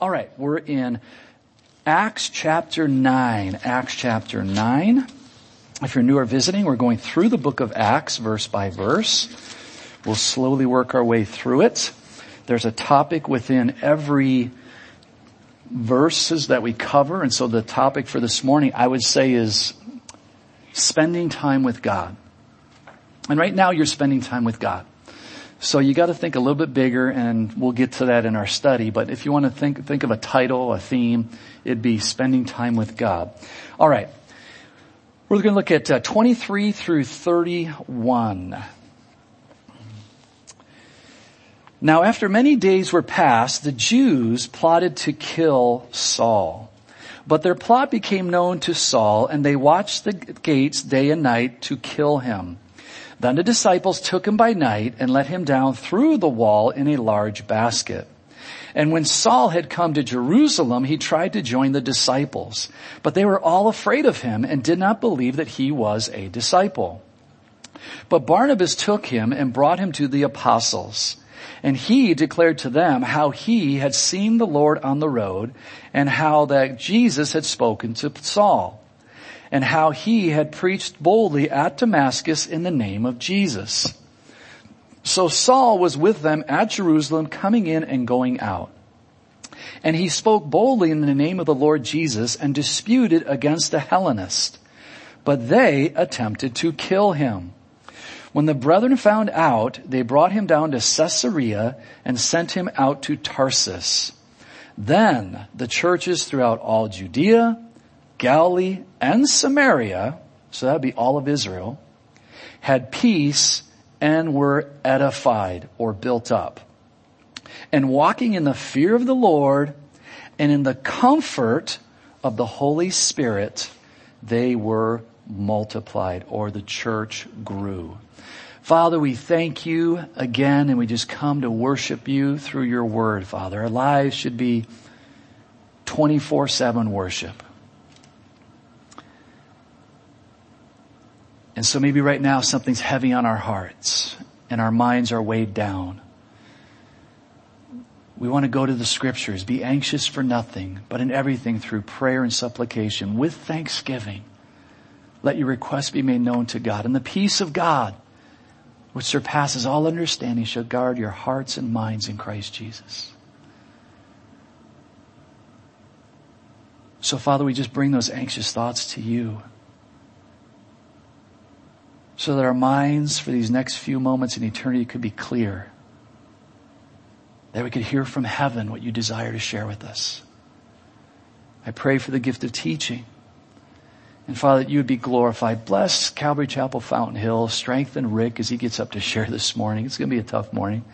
All right, we're in Acts chapter 9. Acts chapter 9. If you're new or visiting, we're going through the book of Acts verse by verse. We'll slowly work our way through it. There's a topic within every verses that we cover. And so the topic for this morning, I would say is spending time with God. And right now you're spending time with God. So you got to think a little bit bigger and we'll get to that in our study. But if you want to think, think of a title, a theme, it'd be spending time with God. All right. We're going to look at uh, 23 through 31. Now after many days were passed, the Jews plotted to kill Saul. But their plot became known to Saul and they watched the gates day and night to kill him. Then the disciples took him by night and let him down through the wall in a large basket. And when Saul had come to Jerusalem, he tried to join the disciples, but they were all afraid of him and did not believe that he was a disciple. But Barnabas took him and brought him to the apostles. And he declared to them how he had seen the Lord on the road and how that Jesus had spoken to Saul and how he had preached boldly at Damascus in the name of Jesus. So Saul was with them at Jerusalem coming in and going out. And he spoke boldly in the name of the Lord Jesus and disputed against the Hellenists. But they attempted to kill him. When the brethren found out, they brought him down to Caesarea and sent him out to Tarsus. Then the churches throughout all Judea, Galilee, and Samaria, so that'd be all of Israel, had peace and were edified or built up. And walking in the fear of the Lord and in the comfort of the Holy Spirit, they were multiplied or the church grew. Father, we thank you again and we just come to worship you through your word, Father. Our lives should be 24-7 worship. And so maybe right now something's heavy on our hearts and our minds are weighed down. We want to go to the scriptures, be anxious for nothing, but in everything through prayer and supplication with thanksgiving. Let your requests be made known to God and the peace of God, which surpasses all understanding shall guard your hearts and minds in Christ Jesus. So Father, we just bring those anxious thoughts to you so that our minds for these next few moments in eternity could be clear. That we could hear from heaven what you desire to share with us. I pray for the gift of teaching. And Father, that you would be glorified. Bless Calvary Chapel Fountain Hill. Strengthen Rick as he gets up to share this morning. It's going to be a tough morning.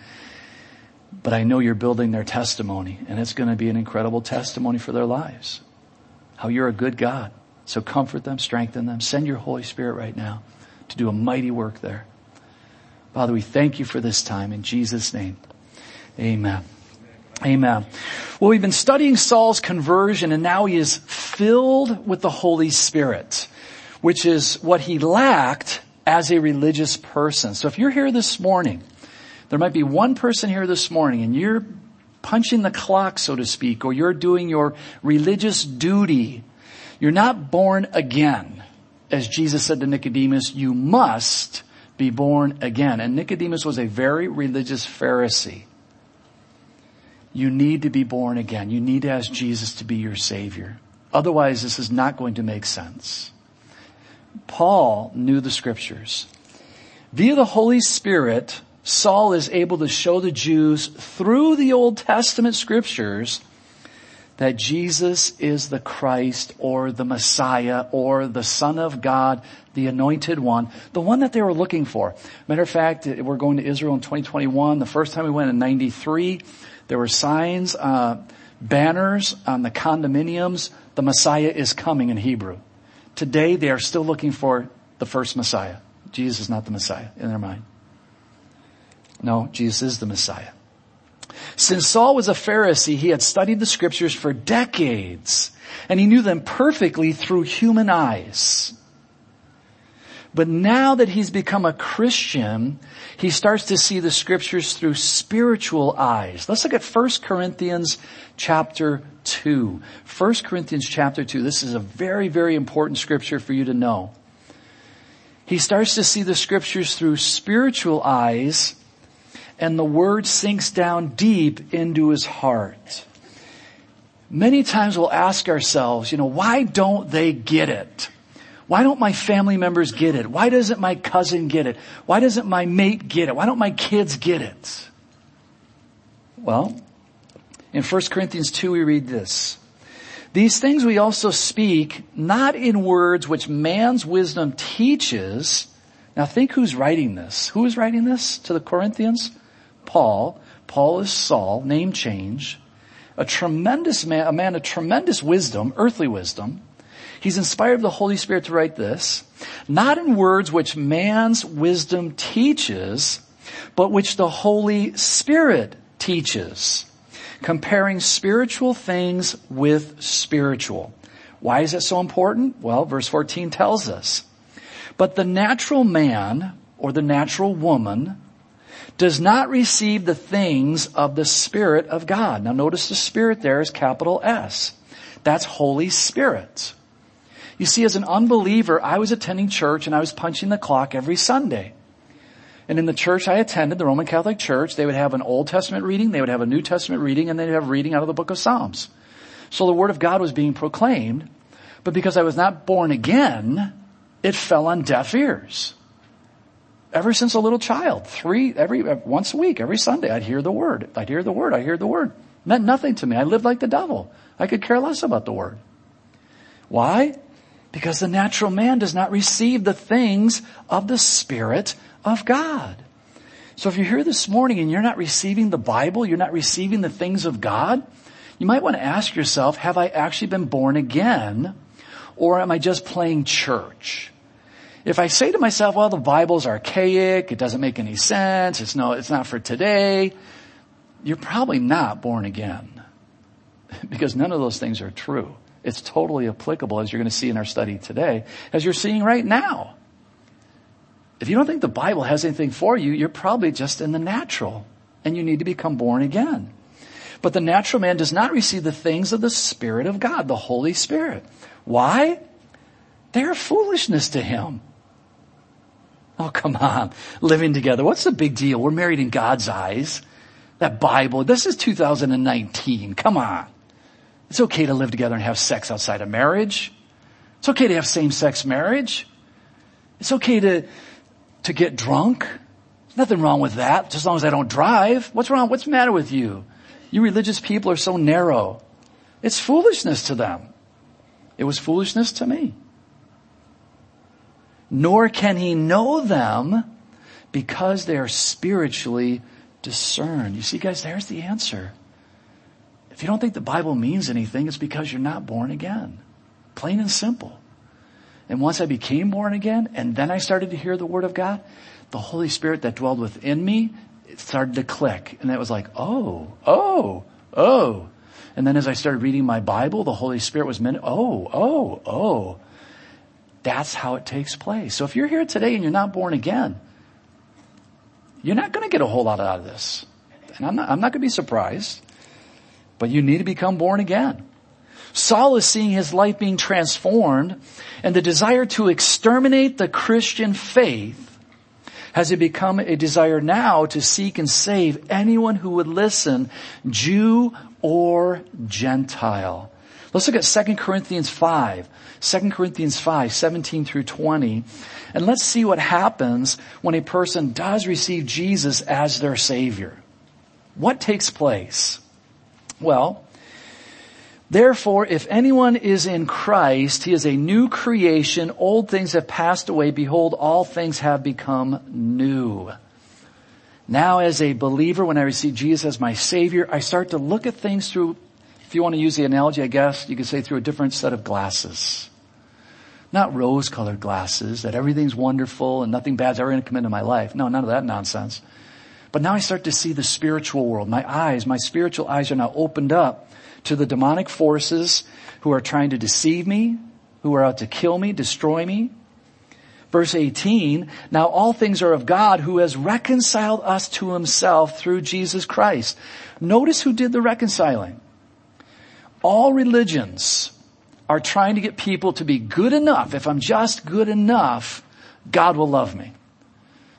But I know you're building their testimony and it's going to be an incredible testimony for their lives. How you're a good God. So comfort them, strengthen them. Send your Holy Spirit right now to do a mighty work there. Father, we thank you for this time in Jesus' name. Amen. Amen. Well, we've been studying Saul's conversion and now he is filled with the Holy Spirit, which is what he lacked as a religious person. So if you're here this morning, there might be one person here this morning and you're punching the clock, so to speak, or you're doing your religious duty. You're not born again as Jesus said to Nicodemus, you must be born again. And Nicodemus was a very religious Pharisee. You need to be born again. You need to ask Jesus to be your savior. Otherwise, this is not going to make sense. Paul knew the scriptures. Via the Holy Spirit, Saul is able to show the Jews through the Old Testament scriptures that Jesus is the Christ or the Messiah or the Son of God, the anointed one, the one that they were looking for. Matter of fact, we're going to Israel in 2021. The first time we went in 93, there were signs, uh, banners on the condominiums. The Messiah is coming in Hebrew. Today they are still looking for the first Messiah. Jesus is not the Messiah in their mind. No, Jesus is the Messiah. Since Saul was a Pharisee, he had studied the scriptures for decades and he knew them perfectly through human eyes. But now that he's become a Christian, he starts to see the scriptures through spiritual eyes. Let's look at 1 Corinthians chapter 2. 1 Corinthians chapter 2. This is a very, very important scripture for you to know. He starts to see the scriptures through spiritual eyes and the word sinks down deep into his heart. Many times we'll ask ourselves, you know, why don't they get it? Why don't my family members get it? Why doesn't my cousin get it? Why doesn't my mate get it? Why don't my kids get it? Well, in 1 Corinthians 2 we read this. These things we also speak not in words which man's wisdom teaches. Now think who's writing this. Who is writing this to the Corinthians? Paul. Paul is Saul, name change. A tremendous man, a man of tremendous wisdom, earthly wisdom. He's inspired the Holy Spirit to write this, not in words which man's wisdom teaches, but which the Holy Spirit teaches, comparing spiritual things with spiritual. Why is it so important? Well, verse 14 tells us. But the natural man or the natural woman does not receive the things of the Spirit of God. Now notice the Spirit there is capital S. That's Holy Spirit. You see, as an unbeliever, I was attending church and I was punching the clock every Sunday. And in the church I attended, the Roman Catholic Church, they would have an Old Testament reading, they would have a New Testament reading, and they'd have reading out of the book of Psalms. So the Word of God was being proclaimed, but because I was not born again, it fell on deaf ears ever since a little child. Three, every, uh, once a week, every Sunday, I'd hear the word. I'd hear the word. I'd hear the word. It meant nothing to me. I lived like the devil. I could care less about the word. Why? Because the natural man does not receive the things of the Spirit of God. So if you're here this morning and you're not receiving the Bible, you're not receiving the things of God, you might want to ask yourself, have I actually been born again? Or am I just playing church? If I say to myself, well, the Bible's archaic, it doesn't make any sense, it's no, it's not for today, you're probably not born again. because none of those things are true. It's totally applicable as you're going to see in our study today, as you're seeing right now. If you don't think the Bible has anything for you, you're probably just in the natural and you need to become born again. But the natural man does not receive the things of the Spirit of God, the Holy Spirit. Why? They are foolishness to him. Oh, come on. Living together. What's the big deal? We're married in God's eyes. That Bible, this is 2019. Come on. It's okay to live together and have sex outside of marriage. It's okay to have same-sex marriage. It's okay to, to get drunk. There's nothing wrong with that, as long as I don't drive. What's wrong? What's the matter with you? You religious people are so narrow. It's foolishness to them. It was foolishness to me nor can he know them because they are spiritually discerned. You see guys, there's the answer. If you don't think the Bible means anything, it's because you're not born again. Plain and simple. And once I became born again, and then I started to hear the Word of God, the Holy Spirit that dwelled within me, it started to click. And it was like, oh, oh, oh. And then as I started reading my Bible, the Holy Spirit was, min- oh, oh, oh. That's how it takes place. So if you're here today and you're not born again, you're not going to get a whole lot out of this. And I'm not, I'm not going to be surprised, but you need to become born again. Saul is seeing his life being transformed and the desire to exterminate the Christian faith has it become a desire now to seek and save anyone who would listen, Jew or Gentile. Let's look at 2 Corinthians 5. 2 Corinthians 5, 17 through 20. And let's see what happens when a person does receive Jesus as their Savior. What takes place? Well, Therefore, if anyone is in Christ, he is a new creation. Old things have passed away. Behold, all things have become new. Now as a believer, when I receive Jesus as my Savior, I start to look at things through if you want to use the analogy, I guess you could say through a different set of glasses. Not rose colored glasses that everything's wonderful and nothing bad's ever going to come into my life. No, none of that nonsense. But now I start to see the spiritual world. My eyes, my spiritual eyes are now opened up to the demonic forces who are trying to deceive me, who are out to kill me, destroy me. Verse 18, now all things are of God who has reconciled us to himself through Jesus Christ. Notice who did the reconciling. All religions are trying to get people to be good enough. If I'm just good enough, God will love me.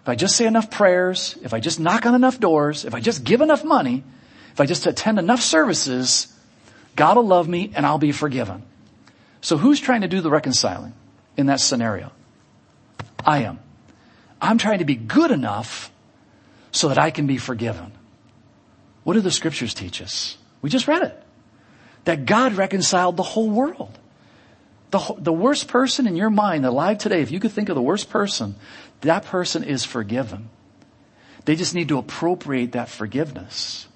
If I just say enough prayers, if I just knock on enough doors, if I just give enough money, if I just attend enough services, God will love me and I'll be forgiven. So who's trying to do the reconciling in that scenario? I am. I'm trying to be good enough so that I can be forgiven. What do the scriptures teach us? We just read it. That God reconciled the whole world. The, the worst person in your mind alive today, if you could think of the worst person, that person is forgiven. They just need to appropriate that forgiveness.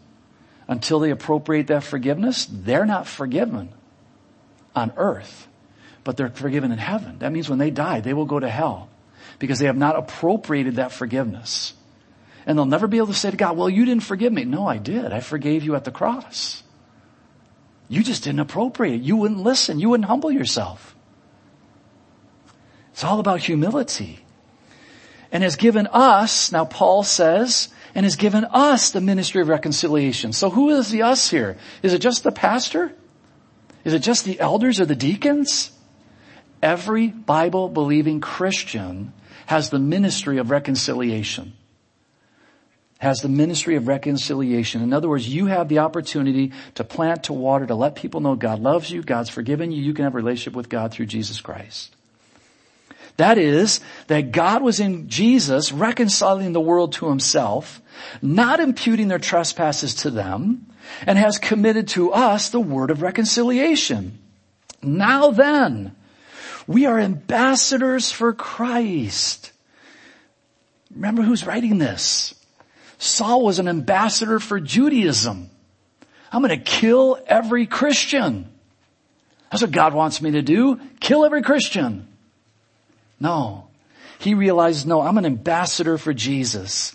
Until they appropriate that forgiveness, they're not forgiven on earth, but they're forgiven in heaven. That means when they die, they will go to hell because they have not appropriated that forgiveness. And they'll never be able to say to God, well, you didn't forgive me. No, I did. I forgave you at the cross. You just didn't appropriate. You wouldn't listen. You wouldn't humble yourself. It's all about humility. And has given us, now Paul says, and has given us the ministry of reconciliation. So who is the us here? Is it just the pastor? Is it just the elders or the deacons? Every Bible believing Christian has the ministry of reconciliation. Has the ministry of reconciliation. In other words, you have the opportunity to plant, to water, to let people know God loves you, God's forgiven you, you can have a relationship with God through Jesus Christ. That is, that God was in Jesus reconciling the world to himself, not imputing their trespasses to them, and has committed to us the word of reconciliation. Now then, we are ambassadors for Christ. Remember who's writing this? Saul was an ambassador for Judaism. I'm going to kill every Christian. That's what God wants me to do. Kill every Christian. No. He realizes, no, I'm an ambassador for Jesus.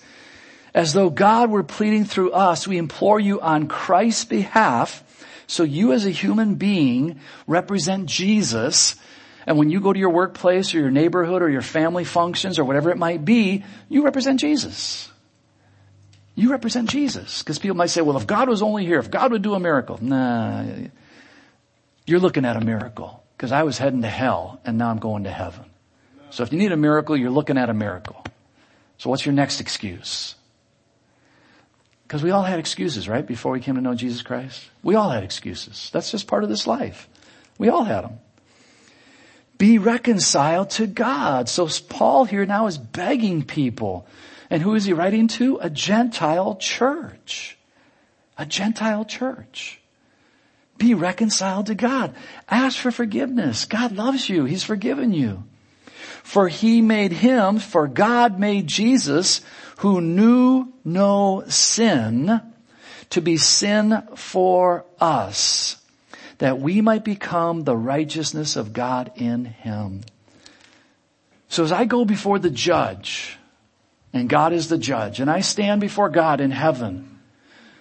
As though God were pleading through us, we implore you on Christ's behalf, so you as a human being represent Jesus and when you go to your workplace or your neighborhood or your family functions or whatever it might be, you represent Jesus. You represent Jesus. Because people might say, well, if God was only here, if God would do a miracle. Nah. You're looking at a miracle. Because I was heading to hell and now I'm going to heaven. So if you need a miracle, you're looking at a miracle. So what's your next excuse? Because we all had excuses, right? Before we came to know Jesus Christ. We all had excuses. That's just part of this life. We all had them be reconciled to God. So Paul here now is begging people. And who is he writing to? A Gentile church. A Gentile church. Be reconciled to God. Ask for forgiveness. God loves you. He's forgiven you. For he made him, for God made Jesus, who knew no sin, to be sin for us that we might become the righteousness of God in him. So as I go before the judge, and God is the judge, and I stand before God in heaven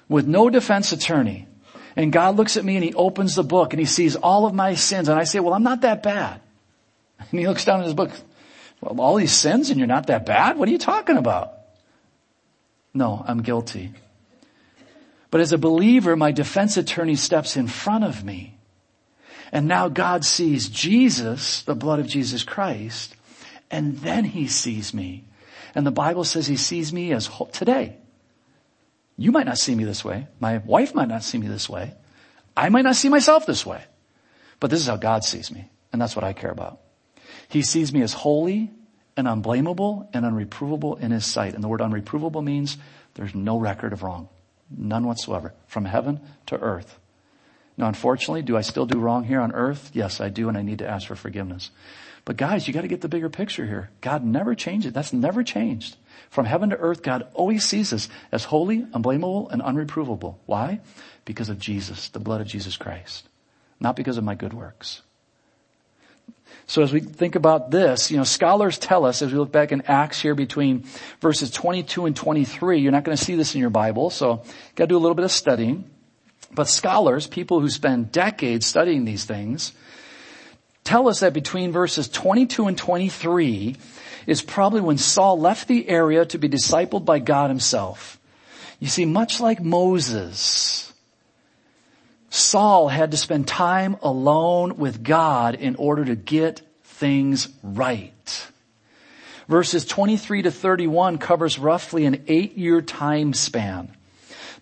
with no defense attorney, and God looks at me and he opens the book and he sees all of my sins, and I say, well, I'm not that bad. And he looks down in his book, well, all these sins and you're not that bad? What are you talking about? No, I'm guilty. But as a believer, my defense attorney steps in front of me. And now God sees Jesus, the blood of Jesus Christ, and then he sees me. And the Bible says he sees me as whole, today. You might not see me this way. My wife might not see me this way. I might not see myself this way. But this is how God sees me. And that's what I care about. He sees me as holy and unblameable and unreprovable in his sight. And the word unreprovable means there's no record of wrong. None whatsoever. From heaven to earth. Now unfortunately, do I still do wrong here on earth? Yes, I do and I need to ask for forgiveness. But guys, you gotta get the bigger picture here. God never changed it. That's never changed. From heaven to earth, God always sees us as holy, unblameable, and unreprovable. Why? Because of Jesus, the blood of Jesus Christ. Not because of my good works. So as we think about this, you know, scholars tell us as we look back in Acts here between verses 22 and 23, you're not going to see this in your Bible, so got to do a little bit of studying. But scholars, people who spend decades studying these things, tell us that between verses 22 and 23 is probably when Saul left the area to be discipled by God himself. You see, much like Moses, Saul had to spend time alone with God in order to get things right. Verses 23 to 31 covers roughly an eight year time span.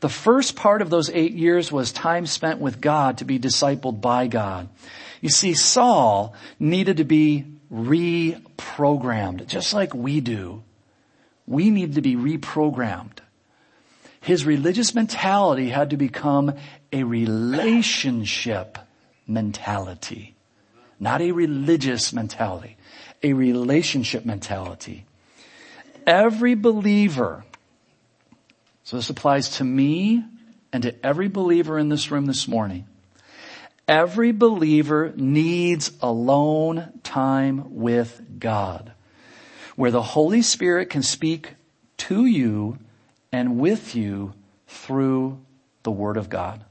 The first part of those eight years was time spent with God to be discipled by God. You see, Saul needed to be reprogrammed, just like we do. We need to be reprogrammed. His religious mentality had to become a relationship mentality, not a religious mentality, a relationship mentality. Every believer so this applies to me and to every believer in this room this morning. Every believer needs alone time with God, where the Holy Spirit can speak to you and with you through the Word of God.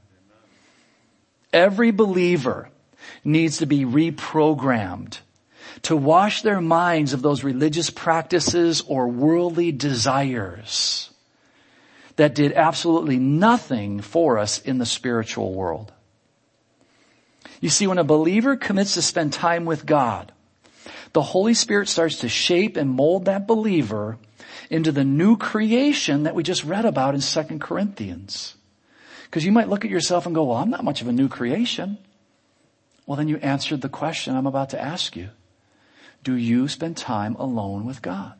Every believer needs to be reprogrammed to wash their minds of those religious practices or worldly desires that did absolutely nothing for us in the spiritual world. You see, when a believer commits to spend time with God, the Holy Spirit starts to shape and mold that believer into the new creation that we just read about in 2 Corinthians. Because you might look at yourself and go, well, I'm not much of a new creation. Well, then you answered the question I'm about to ask you. Do you spend time alone with God?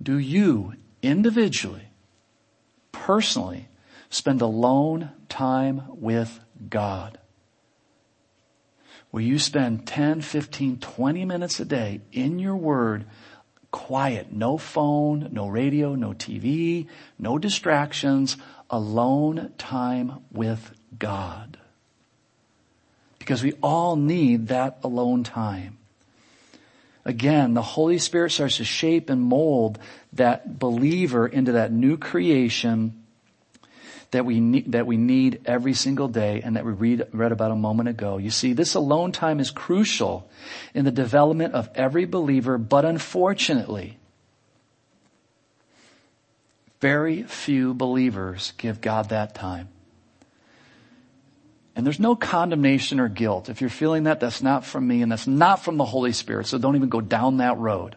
Do you individually, personally, spend alone time with God. Will you spend 10, 15, 20 minutes a day in your word, quiet, no phone, no radio, no TV, no distractions, alone time with God? Because we all need that alone time. Again, the Holy Spirit starts to shape and mold that believer into that new creation that we need, that we need every single day and that we read, read about a moment ago. You see, this alone time is crucial in the development of every believer, but unfortunately, very few believers give God that time. And there's no condemnation or guilt. If you're feeling that, that's not from me and that's not from the Holy Spirit. So don't even go down that road.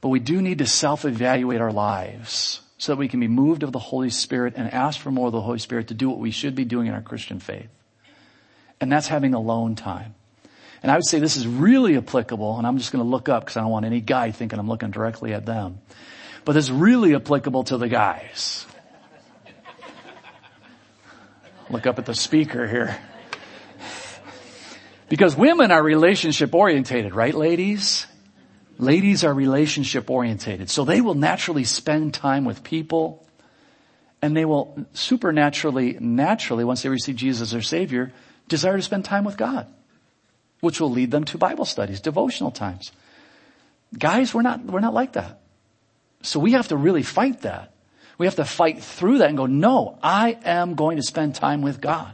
But we do need to self-evaluate our lives so that we can be moved of the Holy Spirit and ask for more of the Holy Spirit to do what we should be doing in our Christian faith. And that's having alone time. And I would say this is really applicable, and I'm just going to look up because I don't want any guy thinking I'm looking directly at them. But this is really applicable to the guys. Look up at the speaker here. Because women are relationship orientated, right ladies? Ladies are relationship orientated. So they will naturally spend time with people and they will supernaturally, naturally, once they receive Jesus as their Savior, desire to spend time with God, which will lead them to Bible studies, devotional times. Guys, we're not, we're not like that. So we have to really fight that. We have to fight through that and go, no, I am going to spend time with God.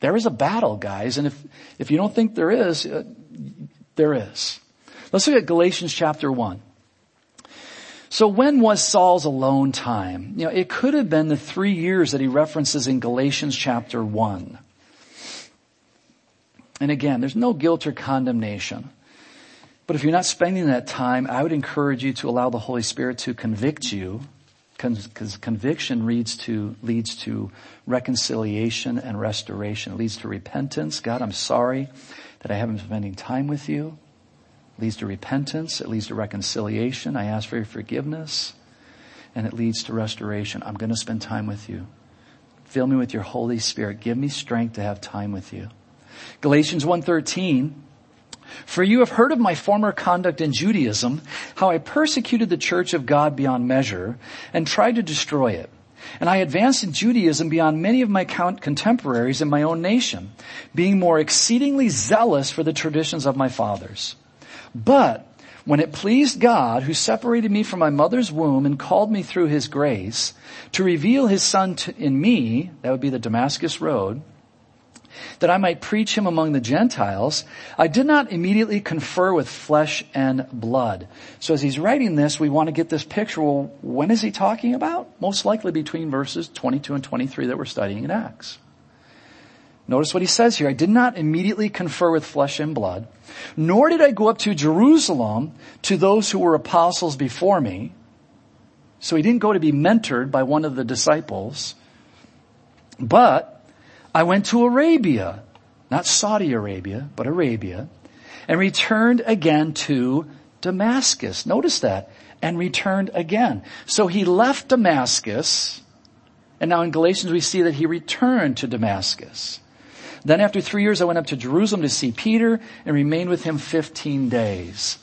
There is a battle, guys, and if, if you don't think there is, uh, there is. Let's look at Galatians chapter 1. So when was Saul's alone time? You know, it could have been the three years that he references in Galatians chapter 1. And again, there's no guilt or condemnation. But if you're not spending that time, I would encourage you to allow the Holy Spirit to convict you because conviction leads to, leads to reconciliation and restoration. It leads to repentance. God, I'm sorry that I haven't been spending time with you. It leads to repentance. It leads to reconciliation. I ask for your forgiveness. And it leads to restoration. I'm going to spend time with you. Fill me with your Holy Spirit. Give me strength to have time with you. Galatians 1.13 for you have heard of my former conduct in Judaism, how I persecuted the church of God beyond measure and tried to destroy it. And I advanced in Judaism beyond many of my contemporaries in my own nation, being more exceedingly zealous for the traditions of my fathers. But when it pleased God, who separated me from my mother's womb and called me through his grace, to reveal his son in me, that would be the Damascus road, that I might preach him among the Gentiles, I did not immediately confer with flesh and blood. So as he's writing this, we want to get this picture. Well, when is he talking about? Most likely between verses 22 and 23 that we're studying in Acts. Notice what he says here. I did not immediately confer with flesh and blood, nor did I go up to Jerusalem to those who were apostles before me. So he didn't go to be mentored by one of the disciples, but I went to Arabia, not Saudi Arabia, but Arabia, and returned again to Damascus. Notice that. And returned again. So he left Damascus, and now in Galatians we see that he returned to Damascus. Then after three years I went up to Jerusalem to see Peter and remained with him 15 days.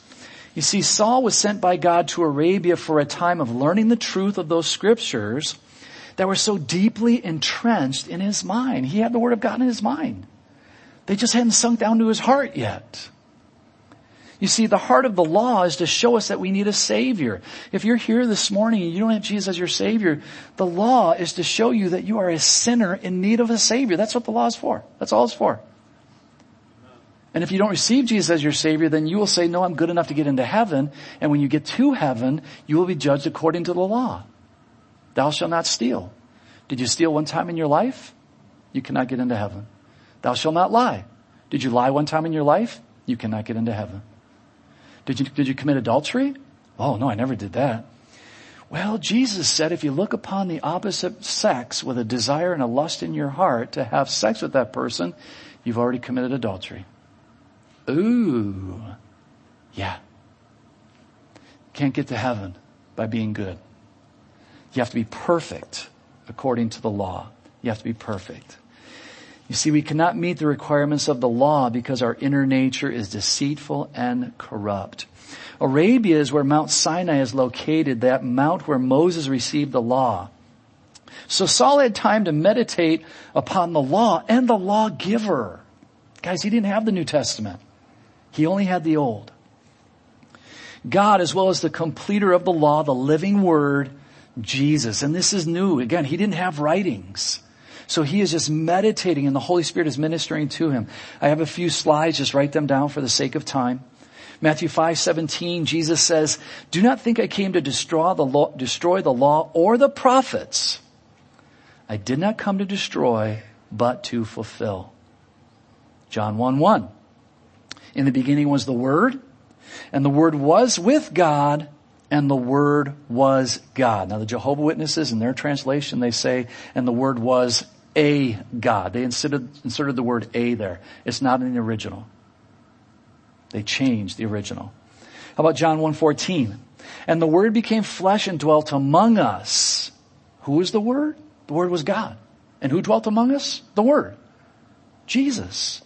You see, Saul was sent by God to Arabia for a time of learning the truth of those scriptures that were so deeply entrenched in his mind. He had the Word of God in his mind. They just hadn't sunk down to his heart yet. You see, the heart of the law is to show us that we need a Savior. If you're here this morning and you don't have Jesus as your Savior, the law is to show you that you are a sinner in need of a Savior. That's what the law is for. That's all it's for. And if you don't receive Jesus as your Savior, then you will say, no, I'm good enough to get into heaven. And when you get to heaven, you will be judged according to the law. Thou shalt not steal. Did you steal one time in your life? You cannot get into heaven. Thou shalt not lie. Did you lie one time in your life? You cannot get into heaven. Did you, did you commit adultery? Oh no, I never did that. Well, Jesus said if you look upon the opposite sex with a desire and a lust in your heart to have sex with that person, you've already committed adultery. Ooh. Yeah. Can't get to heaven by being good. You have to be perfect according to the law. You have to be perfect. You see, we cannot meet the requirements of the law because our inner nature is deceitful and corrupt. Arabia is where Mount Sinai is located, that mount where Moses received the law. So Saul had time to meditate upon the law and the lawgiver. Guys, he didn't have the New Testament. He only had the Old. God, as well as the completer of the law, the living word, Jesus. And this is new. Again, he didn't have writings. So he is just meditating and the Holy Spirit is ministering to him. I have a few slides, just write them down for the sake of time. Matthew 5, 17, Jesus says, do not think I came to destroy the law, destroy the law or the prophets. I did not come to destroy, but to fulfill. John 1, 1. In the beginning was the Word, and the Word was with God, and the Word was God. Now the Jehovah Witnesses in their translation, they say, and the Word was a God. They inserted, inserted the word a there. It's not in the original. They changed the original. How about John 1.14? And the Word became flesh and dwelt among us. Who is the Word? The Word was God. And who dwelt among us? The Word. Jesus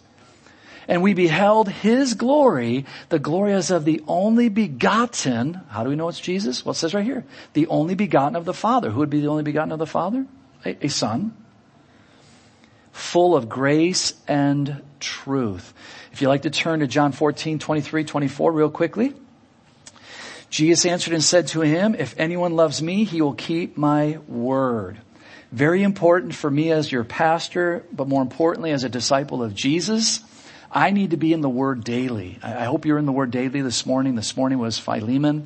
and we beheld his glory, the glory as of the only begotten. How do we know it's Jesus? Well, it says right here, the only begotten of the Father. Who would be the only begotten of the Father? A, a son. Full of grace and truth. If you'd like to turn to John 14, 23, 24 real quickly. Jesus answered and said to him, if anyone loves me, he will keep my word. Very important for me as your pastor, but more importantly as a disciple of Jesus I need to be in the Word daily. I hope you're in the Word daily this morning. This morning was Philemon.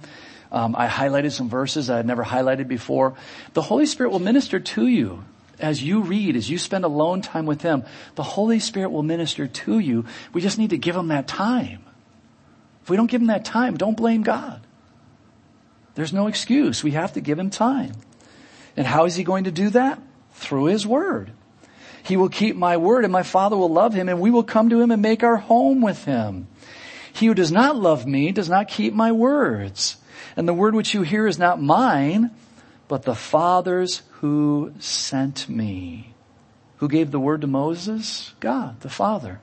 Um, I highlighted some verses I had never highlighted before. The Holy Spirit will minister to you as you read, as you spend alone time with Him. The Holy Spirit will minister to you. We just need to give Him that time. If we don't give Him that time, don't blame God. There's no excuse. We have to give Him time. And how is He going to do that? Through His Word. He will keep my word and my father will love him and we will come to him and make our home with him. He who does not love me does not keep my words. And the word which you hear is not mine, but the Father's who sent me. Who gave the word to Moses? God, the Father.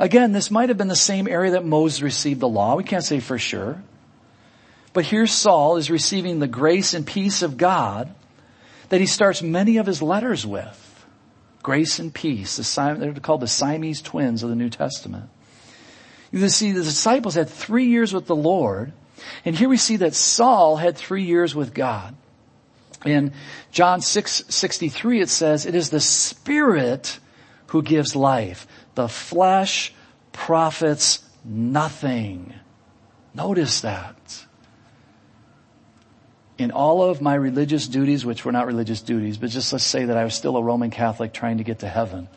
Again, this might have been the same area that Moses received the law. We can't say for sure. But here Saul is receiving the grace and peace of God that he starts many of his letters with grace and peace. The, they're called the Siamese twins of the New Testament. You see, the disciples had three years with the Lord, and here we see that Saul had three years with God. In John 6, 63 it says, it is the Spirit who gives life. The flesh profits nothing. Notice that. In all of my religious duties, which were not religious duties, but just let's say that I was still a Roman Catholic trying to get to heaven,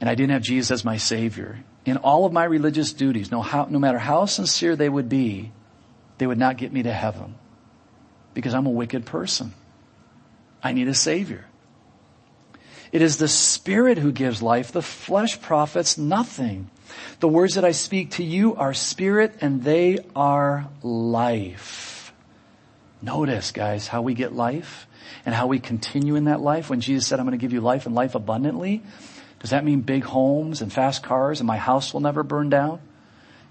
and I didn't have Jesus as my Savior. In all of my religious duties, no, how, no matter how sincere they would be, they would not get me to heaven. Because I'm a wicked person. I need a Savior. It is the Spirit who gives life. The flesh profits nothing. The words that I speak to you are spirit and they are life. Notice, guys, how we get life and how we continue in that life. When Jesus said, I'm going to give you life and life abundantly, does that mean big homes and fast cars and my house will never burn down?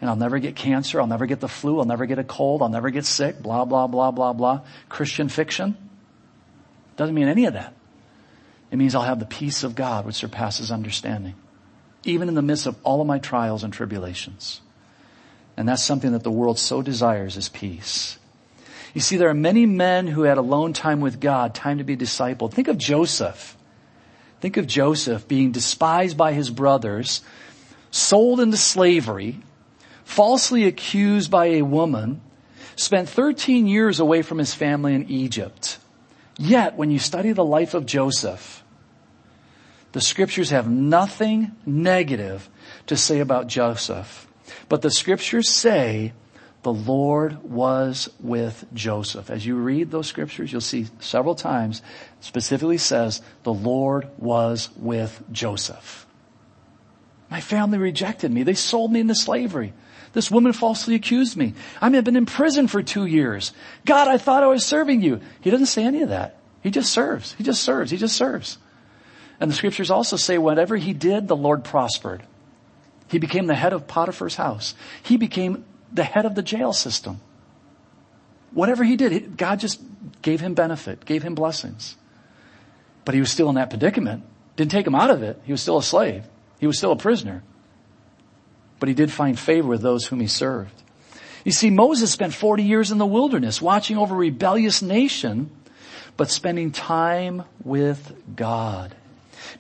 And I'll never get cancer. I'll never get the flu. I'll never get a cold. I'll never get sick. Blah, blah, blah, blah, blah. Christian fiction. Doesn't mean any of that. It means I'll have the peace of God which surpasses understanding even in the midst of all of my trials and tribulations. And that's something that the world so desires is peace. You see, there are many men who had alone time with God, time to be discipled. Think of Joseph. Think of Joseph being despised by his brothers, sold into slavery, falsely accused by a woman, spent 13 years away from his family in Egypt. Yet, when you study the life of Joseph, the scriptures have nothing negative to say about Joseph. But the scriptures say the Lord was with Joseph. As you read those scriptures, you'll see several times specifically says the Lord was with Joseph. My family rejected me. They sold me into slavery. This woman falsely accused me. I may have been in prison for two years. God, I thought I was serving you. He doesn't say any of that. He just serves. He just serves. He just serves. And the scriptures also say whatever he did, the Lord prospered. He became the head of Potiphar's house. He became the head of the jail system. Whatever he did, God just gave him benefit, gave him blessings. But he was still in that predicament. Didn't take him out of it. He was still a slave. He was still a prisoner. But he did find favor with those whom he served. You see, Moses spent 40 years in the wilderness watching over a rebellious nation, but spending time with God.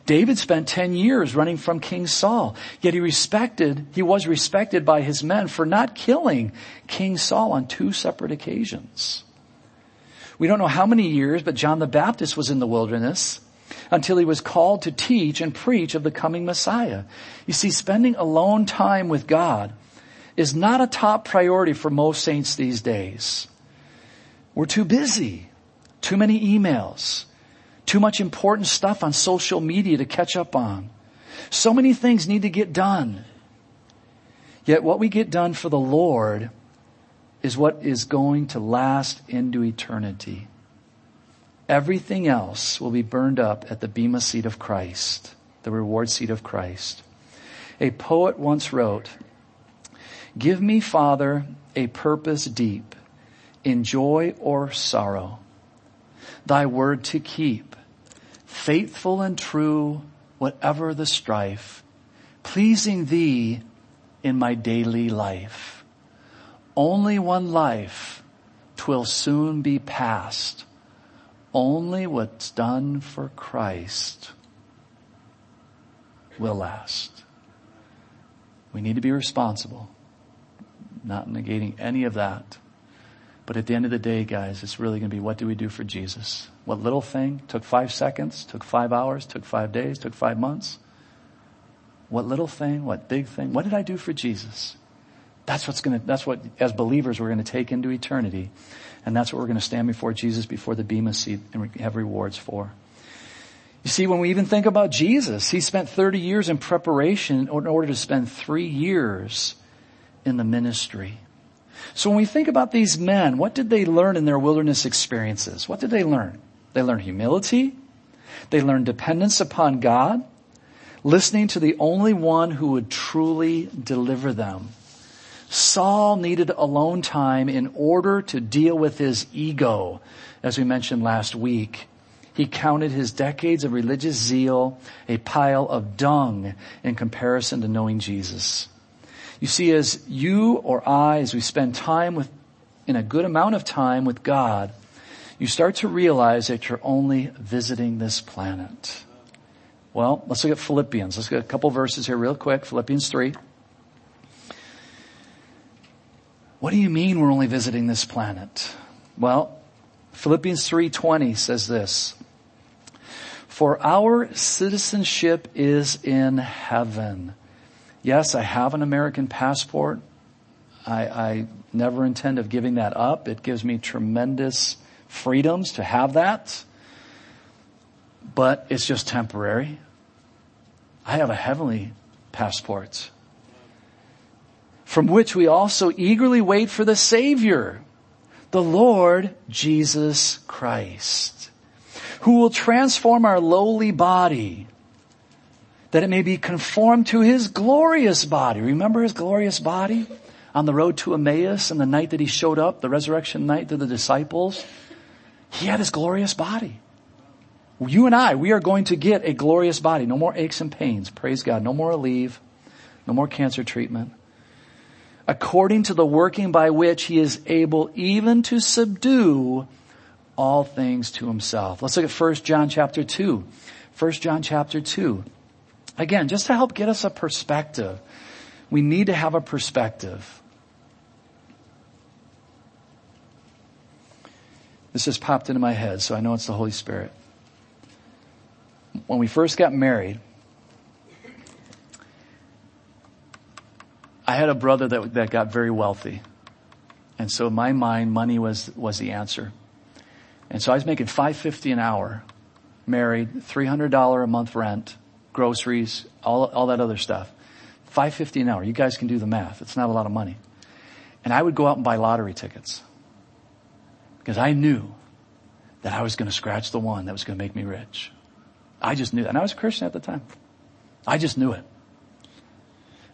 David spent 10 years running from King Saul, yet he respected, he was respected by his men for not killing King Saul on two separate occasions. We don't know how many years, but John the Baptist was in the wilderness until he was called to teach and preach of the coming Messiah. You see, spending alone time with God is not a top priority for most saints these days. We're too busy, too many emails, too much important stuff on social media to catch up on. So many things need to get done. Yet what we get done for the Lord is what is going to last into eternity. Everything else will be burned up at the Bema seat of Christ, the reward seat of Christ. A poet once wrote, Give me, Father, a purpose deep in joy or sorrow, thy word to keep faithful and true, whatever the strife, pleasing thee in my daily life. Only one life, twill soon be past. Only what's done for Christ will last. We need to be responsible, not negating any of that. But at the end of the day, guys, it's really going to be what do we do for Jesus? What little thing took five seconds, took five hours, took five days, took five months? What little thing, what big thing, what did I do for Jesus? That's what's going to, that's what as believers we're going to take into eternity. And that's what we're going to stand before Jesus, before the Bema seat and have rewards for. You see, when we even think about Jesus, he spent 30 years in preparation in order to spend three years in the ministry. So when we think about these men, what did they learn in their wilderness experiences? What did they learn? They learned humility. They learned dependence upon God, listening to the only one who would truly deliver them. Saul needed alone time in order to deal with his ego, as we mentioned last week. He counted his decades of religious zeal a pile of dung in comparison to knowing Jesus. You see, as you or I, as we spend time with, in a good amount of time with God, you start to realize that you're only visiting this planet. Well, let's look at Philippians. Let's get a couple verses here real quick. Philippians 3. What do you mean we're only visiting this planet? Well, Philippians 3:20 says this. For our citizenship is in heaven. Yes, I have an American passport. I, I never intend of giving that up. It gives me tremendous freedoms to have that. But it's just temporary. I have a heavenly passport from which we also eagerly wait for the Savior, the Lord Jesus Christ, who will transform our lowly body that it may be conformed to his glorious body. Remember his glorious body on the road to Emmaus and the night that he showed up, the resurrection night to the disciples? He had his glorious body. You and I, we are going to get a glorious body. No more aches and pains. Praise God. No more leave. No more cancer treatment. According to the working by which he is able even to subdue all things to himself. Let's look at 1 John chapter 2. 1 John chapter 2. Again, just to help get us a perspective, we need to have a perspective. This just popped into my head, so I know it's the Holy Spirit. When we first got married, I had a brother that, that got very wealthy. And so in my mind, money was, was the answer. And so I was making 550 an hour, married, $300 a month rent, groceries, all, all that other stuff. 550 an hour. You guys can do the math. It's not a lot of money. And I would go out and buy lottery tickets because I knew that I was going to scratch the one that was going to make me rich. I just knew. And I was a Christian at the time. I just knew it.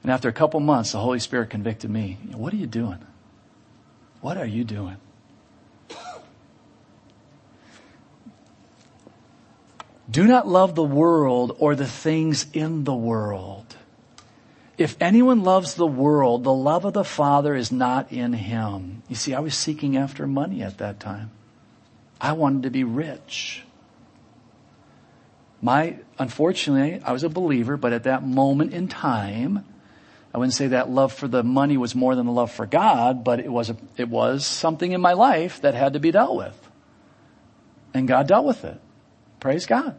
And after a couple months, the Holy Spirit convicted me. What are you doing? What are you doing? Do not love the world or the things in the world. If anyone loves the world, the love of the Father is not in him. You see, I was seeking after money at that time. I wanted to be rich. My, unfortunately, I was a believer, but at that moment in time, I wouldn't say that love for the money was more than the love for God, but it was, a, it was something in my life that had to be dealt with. And God dealt with it. Praise God.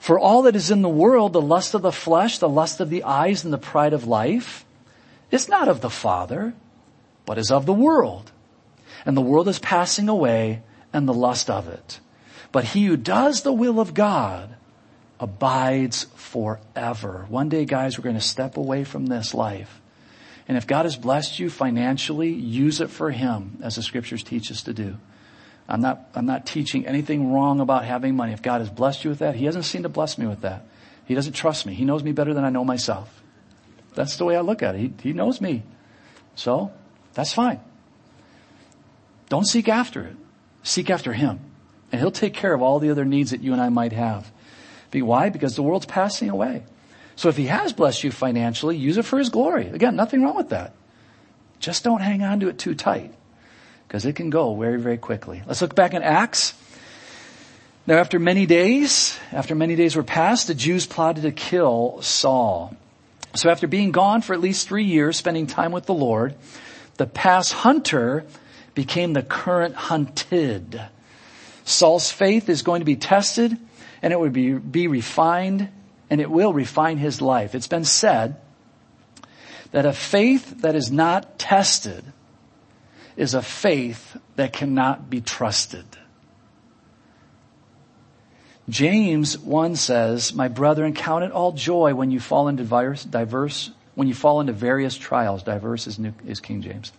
For all that is in the world, the lust of the flesh, the lust of the eyes, and the pride of life, is not of the Father, but is of the world. And the world is passing away and the lust of it. But he who does the will of God abides forever. One day, guys, we're going to step away from this life. And if God has blessed you financially, use it for Him, as the scriptures teach us to do. I'm not, I'm not teaching anything wrong about having money. If God has blessed you with that, He hasn't seemed to bless me with that. He doesn't trust me. He knows me better than I know myself. That's the way I look at it. He, he knows me. So, that's fine. Don't seek after it. Seek after Him. And He'll take care of all the other needs that you and I might have. Be why? Because the world's passing away. So if He has blessed you financially, use it for His glory. Again, nothing wrong with that. Just don't hang on to it too tight because it can go very, very quickly. Let's look back in Acts. Now after many days, after many days were passed, the Jews plotted to kill Saul. So after being gone for at least three years, spending time with the Lord, the past hunter became the current hunted. Saul's faith is going to be tested and it would be, be refined and it will refine his life. It's been said that a faith that is not tested is a faith that cannot be trusted. James 1 says, My brethren, count it all joy when you fall into diverse, diverse when you fall into various trials. Diverse is, New, is King James.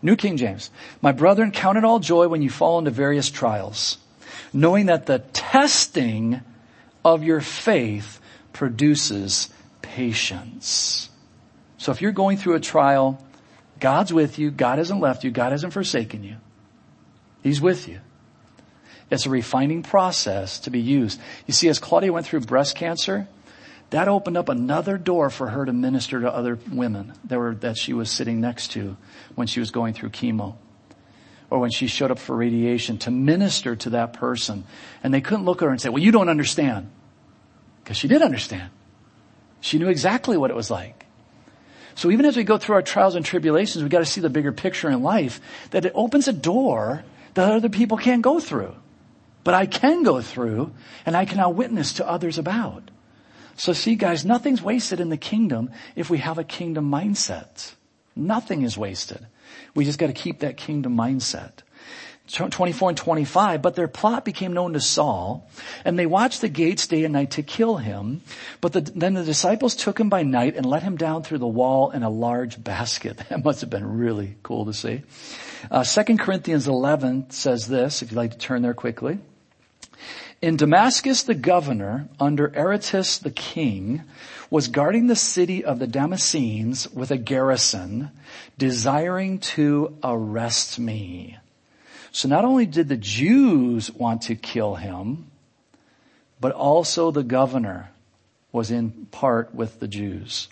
New King James. My brethren, count it all joy when you fall into various trials, knowing that the testing of your faith produces patience. So if you're going through a trial, God's with you. God hasn't left you. God hasn't forsaken you. He's with you. It's a refining process to be used. You see, as Claudia went through breast cancer, that opened up another door for her to minister to other women that were, that she was sitting next to when she was going through chemo. Or when she showed up for radiation to minister to that person. And they couldn't look at her and say, well, you don't understand. Because she did understand. She knew exactly what it was like. So even as we go through our trials and tribulations, we got to see the bigger picture in life that it opens a door that other people can't go through. But I can go through and I can now witness to others about. So see guys, nothing's wasted in the kingdom if we have a kingdom mindset. Nothing is wasted. We just got to keep that kingdom mindset. 24 and 25, but their plot became known to Saul, and they watched the gates day and night to kill him. But the, then the disciples took him by night and let him down through the wall in a large basket. That must have been really cool to see. Uh, 2 Corinthians 11 says this, if you'd like to turn there quickly. In Damascus, the governor, under Aretas the king, was guarding the city of the Damascenes with a garrison, desiring to arrest me. So not only did the Jews want to kill him, but also the governor was in part with the Jews.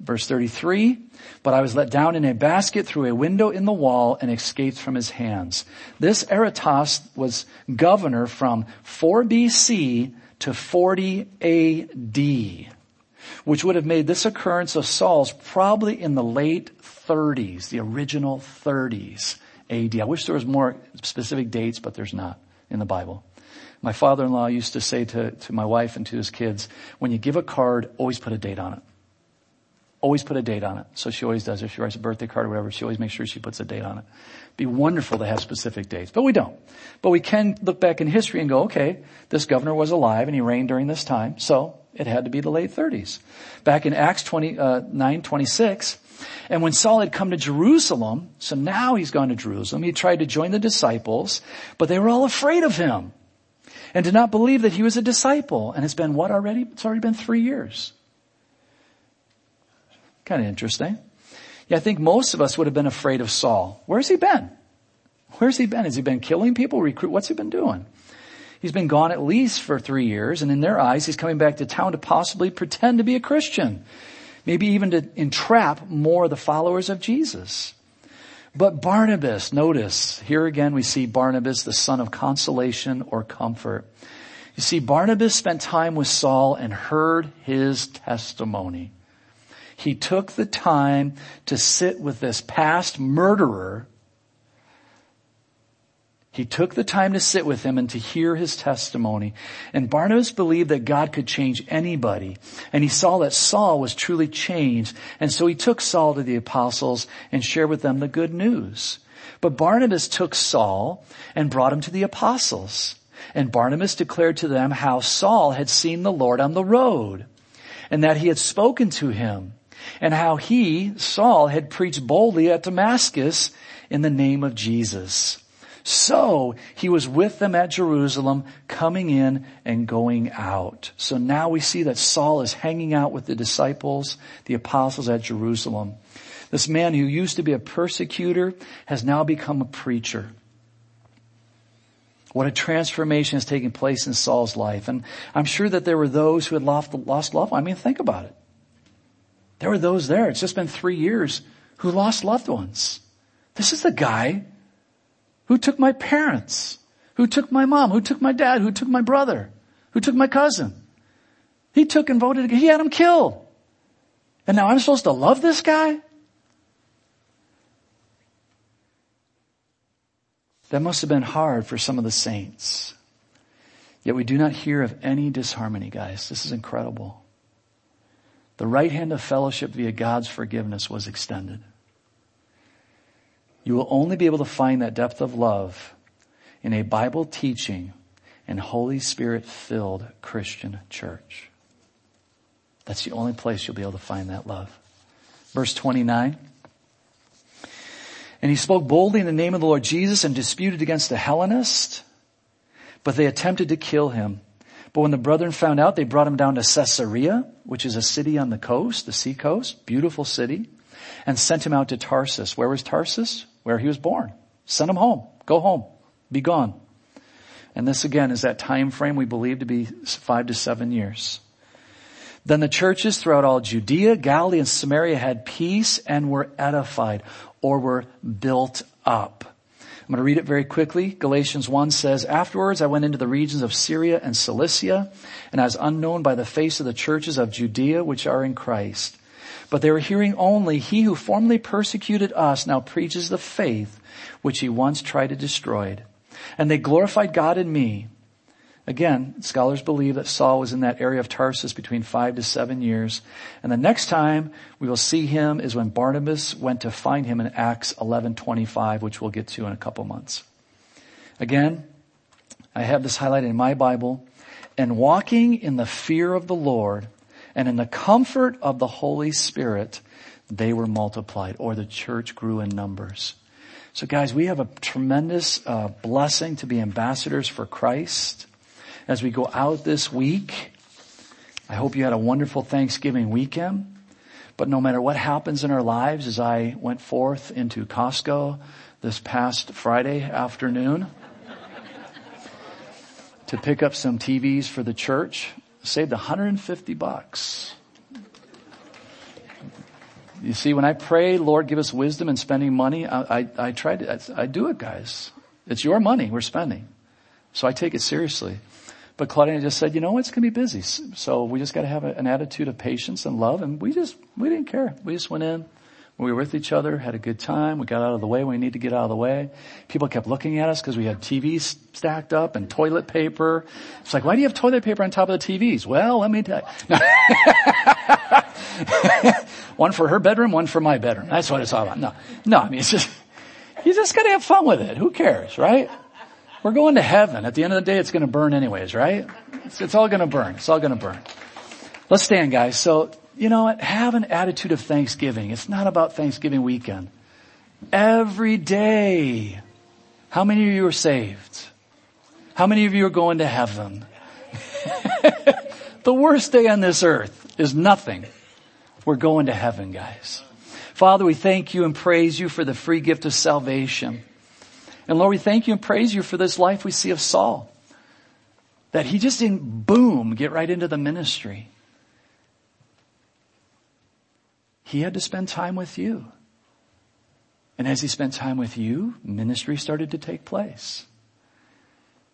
Verse 33, but I was let down in a basket through a window in the wall and escaped from his hands. This Aretas was governor from 4 BC to 40 AD, which would have made this occurrence of Saul's probably in the late 30s, the original 30s. AD. I wish there was more specific dates, but there's not in the Bible. My father-in-law used to say to, to my wife and to his kids, when you give a card, always put a date on it. Always put a date on it. So she always does. If she writes a birthday card or whatever, she always makes sure she puts a date on it. Be wonderful to have specific dates, but we don't. But we can look back in history and go, okay, this governor was alive and he reigned during this time, so it had to be the late 30s. Back in Acts 20, uh, 9, 26, and when Saul had come to Jerusalem, so now he's gone to Jerusalem, he tried to join the disciples, but they were all afraid of him and did not believe that he was a disciple. And it's been what already? It's already been three years. Kind of interesting. Yeah, I think most of us would have been afraid of Saul. Where's he been? Where's he been? Has he been killing people, recruit? What's he been doing? He's been gone at least for three years, and in their eyes, he's coming back to town to possibly pretend to be a Christian maybe even to entrap more of the followers of Jesus. But Barnabas, notice, here again we see Barnabas, the son of consolation or comfort. You see, Barnabas spent time with Saul and heard his testimony. He took the time to sit with this past murderer he took the time to sit with him and to hear his testimony. And Barnabas believed that God could change anybody. And he saw that Saul was truly changed. And so he took Saul to the apostles and shared with them the good news. But Barnabas took Saul and brought him to the apostles. And Barnabas declared to them how Saul had seen the Lord on the road and that he had spoken to him and how he, Saul, had preached boldly at Damascus in the name of Jesus. So he was with them at Jerusalem, coming in and going out. So now we see that Saul is hanging out with the disciples, the apostles at Jerusalem. This man who used to be a persecutor has now become a preacher. What a transformation has taken place in Saul's life. And I'm sure that there were those who had lost, lost loved ones. I mean, think about it. There were those there. It's just been three years who lost loved ones. This is the guy who took my parents? Who took my mom? Who took my dad? Who took my brother? Who took my cousin? He took and voted. He had him killed. And now I'm supposed to love this guy? That must have been hard for some of the saints. Yet we do not hear of any disharmony, guys. This is incredible. The right hand of fellowship via God's forgiveness was extended. You will only be able to find that depth of love in a Bible teaching and Holy Spirit filled Christian church. That's the only place you'll be able to find that love. Verse 29. And he spoke boldly in the name of the Lord Jesus and disputed against the Hellenists, but they attempted to kill him. But when the brethren found out, they brought him down to Caesarea, which is a city on the coast, the sea coast, beautiful city, and sent him out to Tarsus. Where was Tarsus? Where he was born. Send him home. Go home. Be gone. And this again is that time frame we believe to be five to seven years. Then the churches throughout all Judea, Galilee, and Samaria had peace and were edified or were built up. I'm going to read it very quickly. Galatians 1 says, Afterwards I went into the regions of Syria and Cilicia, and I was unknown by the face of the churches of Judea which are in Christ. But they were hearing only, He who formerly persecuted us now preaches the faith which he once tried to destroy. And they glorified God in me. Again, scholars believe that Saul was in that area of Tarsus between five to seven years. And the next time we will see him is when Barnabas went to find him in Acts 11:25, which we'll get to in a couple months. Again, I have this highlighted in my Bible. And walking in the fear of the Lord and in the comfort of the Holy Spirit, they were multiplied, or the church grew in numbers. So guys, we have a tremendous uh, blessing to be ambassadors for Christ as we go out this week. I hope you had a wonderful Thanksgiving weekend. But no matter what happens in our lives, as I went forth into Costco this past Friday afternoon to pick up some TVs for the church, saved 150 bucks. You see, when I pray, Lord, give us wisdom in spending money, I, I, I try to, I, I do it, guys. It's your money we're spending. So I take it seriously. But Claudia just said, you know, it's going to be busy. So we just got to have a, an attitude of patience and love. And we just, we didn't care. We just went in. We were with each other, had a good time. We got out of the way when we need to get out of the way. People kept looking at us because we had TVs stacked up and toilet paper. It's like, why do you have toilet paper on top of the TVs? Well, let me tell you. one for her bedroom, one for my bedroom. That's what it's all about. No, no, I mean, it's just, you just gotta have fun with it. Who cares, right? We're going to heaven. At the end of the day, it's to burn anyways, right? It's, it's all to burn. It's all to burn. Let's stand, guys. So, you know what? Have an attitude of thanksgiving. It's not about Thanksgiving weekend. Every day. How many of you are saved? How many of you are going to heaven? the worst day on this earth is nothing. We're going to heaven, guys. Father, we thank you and praise you for the free gift of salvation. And Lord, we thank you and praise you for this life we see of Saul. That he just didn't boom, get right into the ministry. He had to spend time with you. And as he spent time with you, ministry started to take place.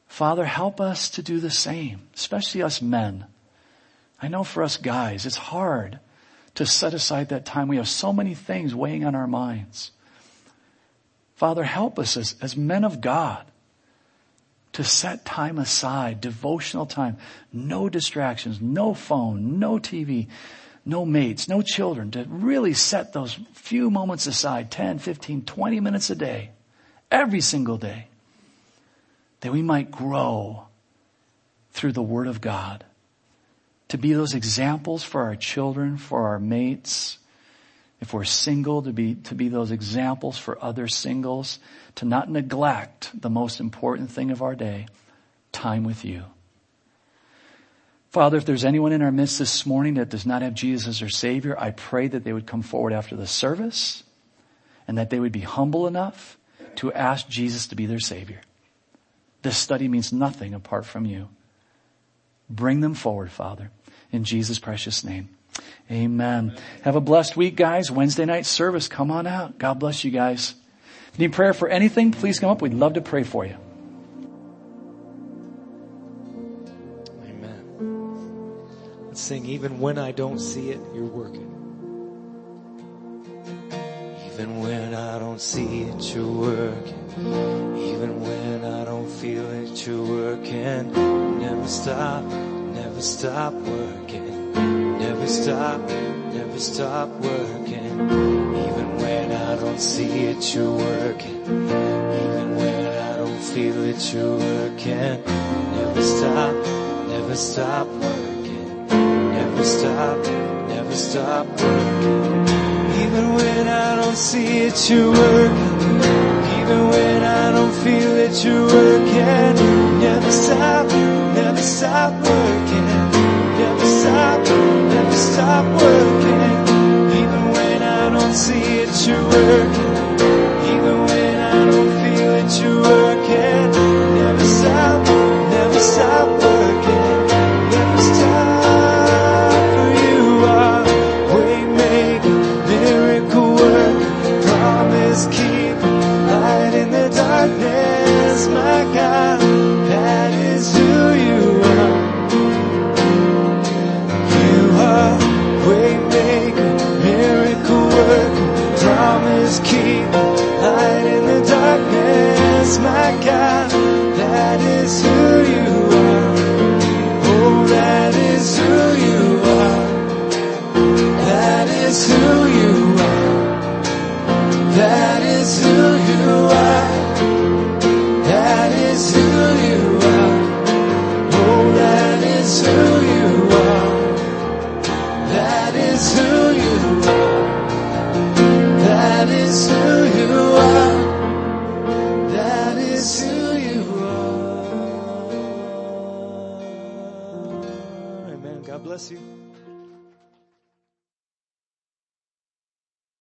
Father, help us to do the same, especially us men. I know for us guys, it's hard to set aside that time. We have so many things weighing on our minds. Father, help us as, as men of God to set time aside, devotional time, no distractions, no phone, no TV, no mates, no children, to really set those few moments aside, 10, 15, 20 minutes a day, every single day, that we might grow through the Word of God, to be those examples for our children, for our mates, if we're single, to be, to be those examples for other singles, to not neglect the most important thing of our day, time with you. Father, if there's anyone in our midst this morning that does not have Jesus as their Savior, I pray that they would come forward after the service and that they would be humble enough to ask Jesus to be their Savior. This study means nothing apart from you. Bring them forward, Father, in Jesus' precious name. Amen. Have a blessed week, guys. Wednesday night service. Come on out. God bless you guys. Need prayer for anything? Please come up. We'd love to pray for you. Sing, even when I don't see it, you're working. Even when I don't see it, you're working. Even when I don't feel it, you're working. Never stop, never stop working. Never stop, never stop working. Even when I don't see it, you're working. Even when I don't feel it, you're working. Never stop, never stop working. Never stop, never stop working. Even when I don't see it, you're working. Even when I don't feel it, you're working.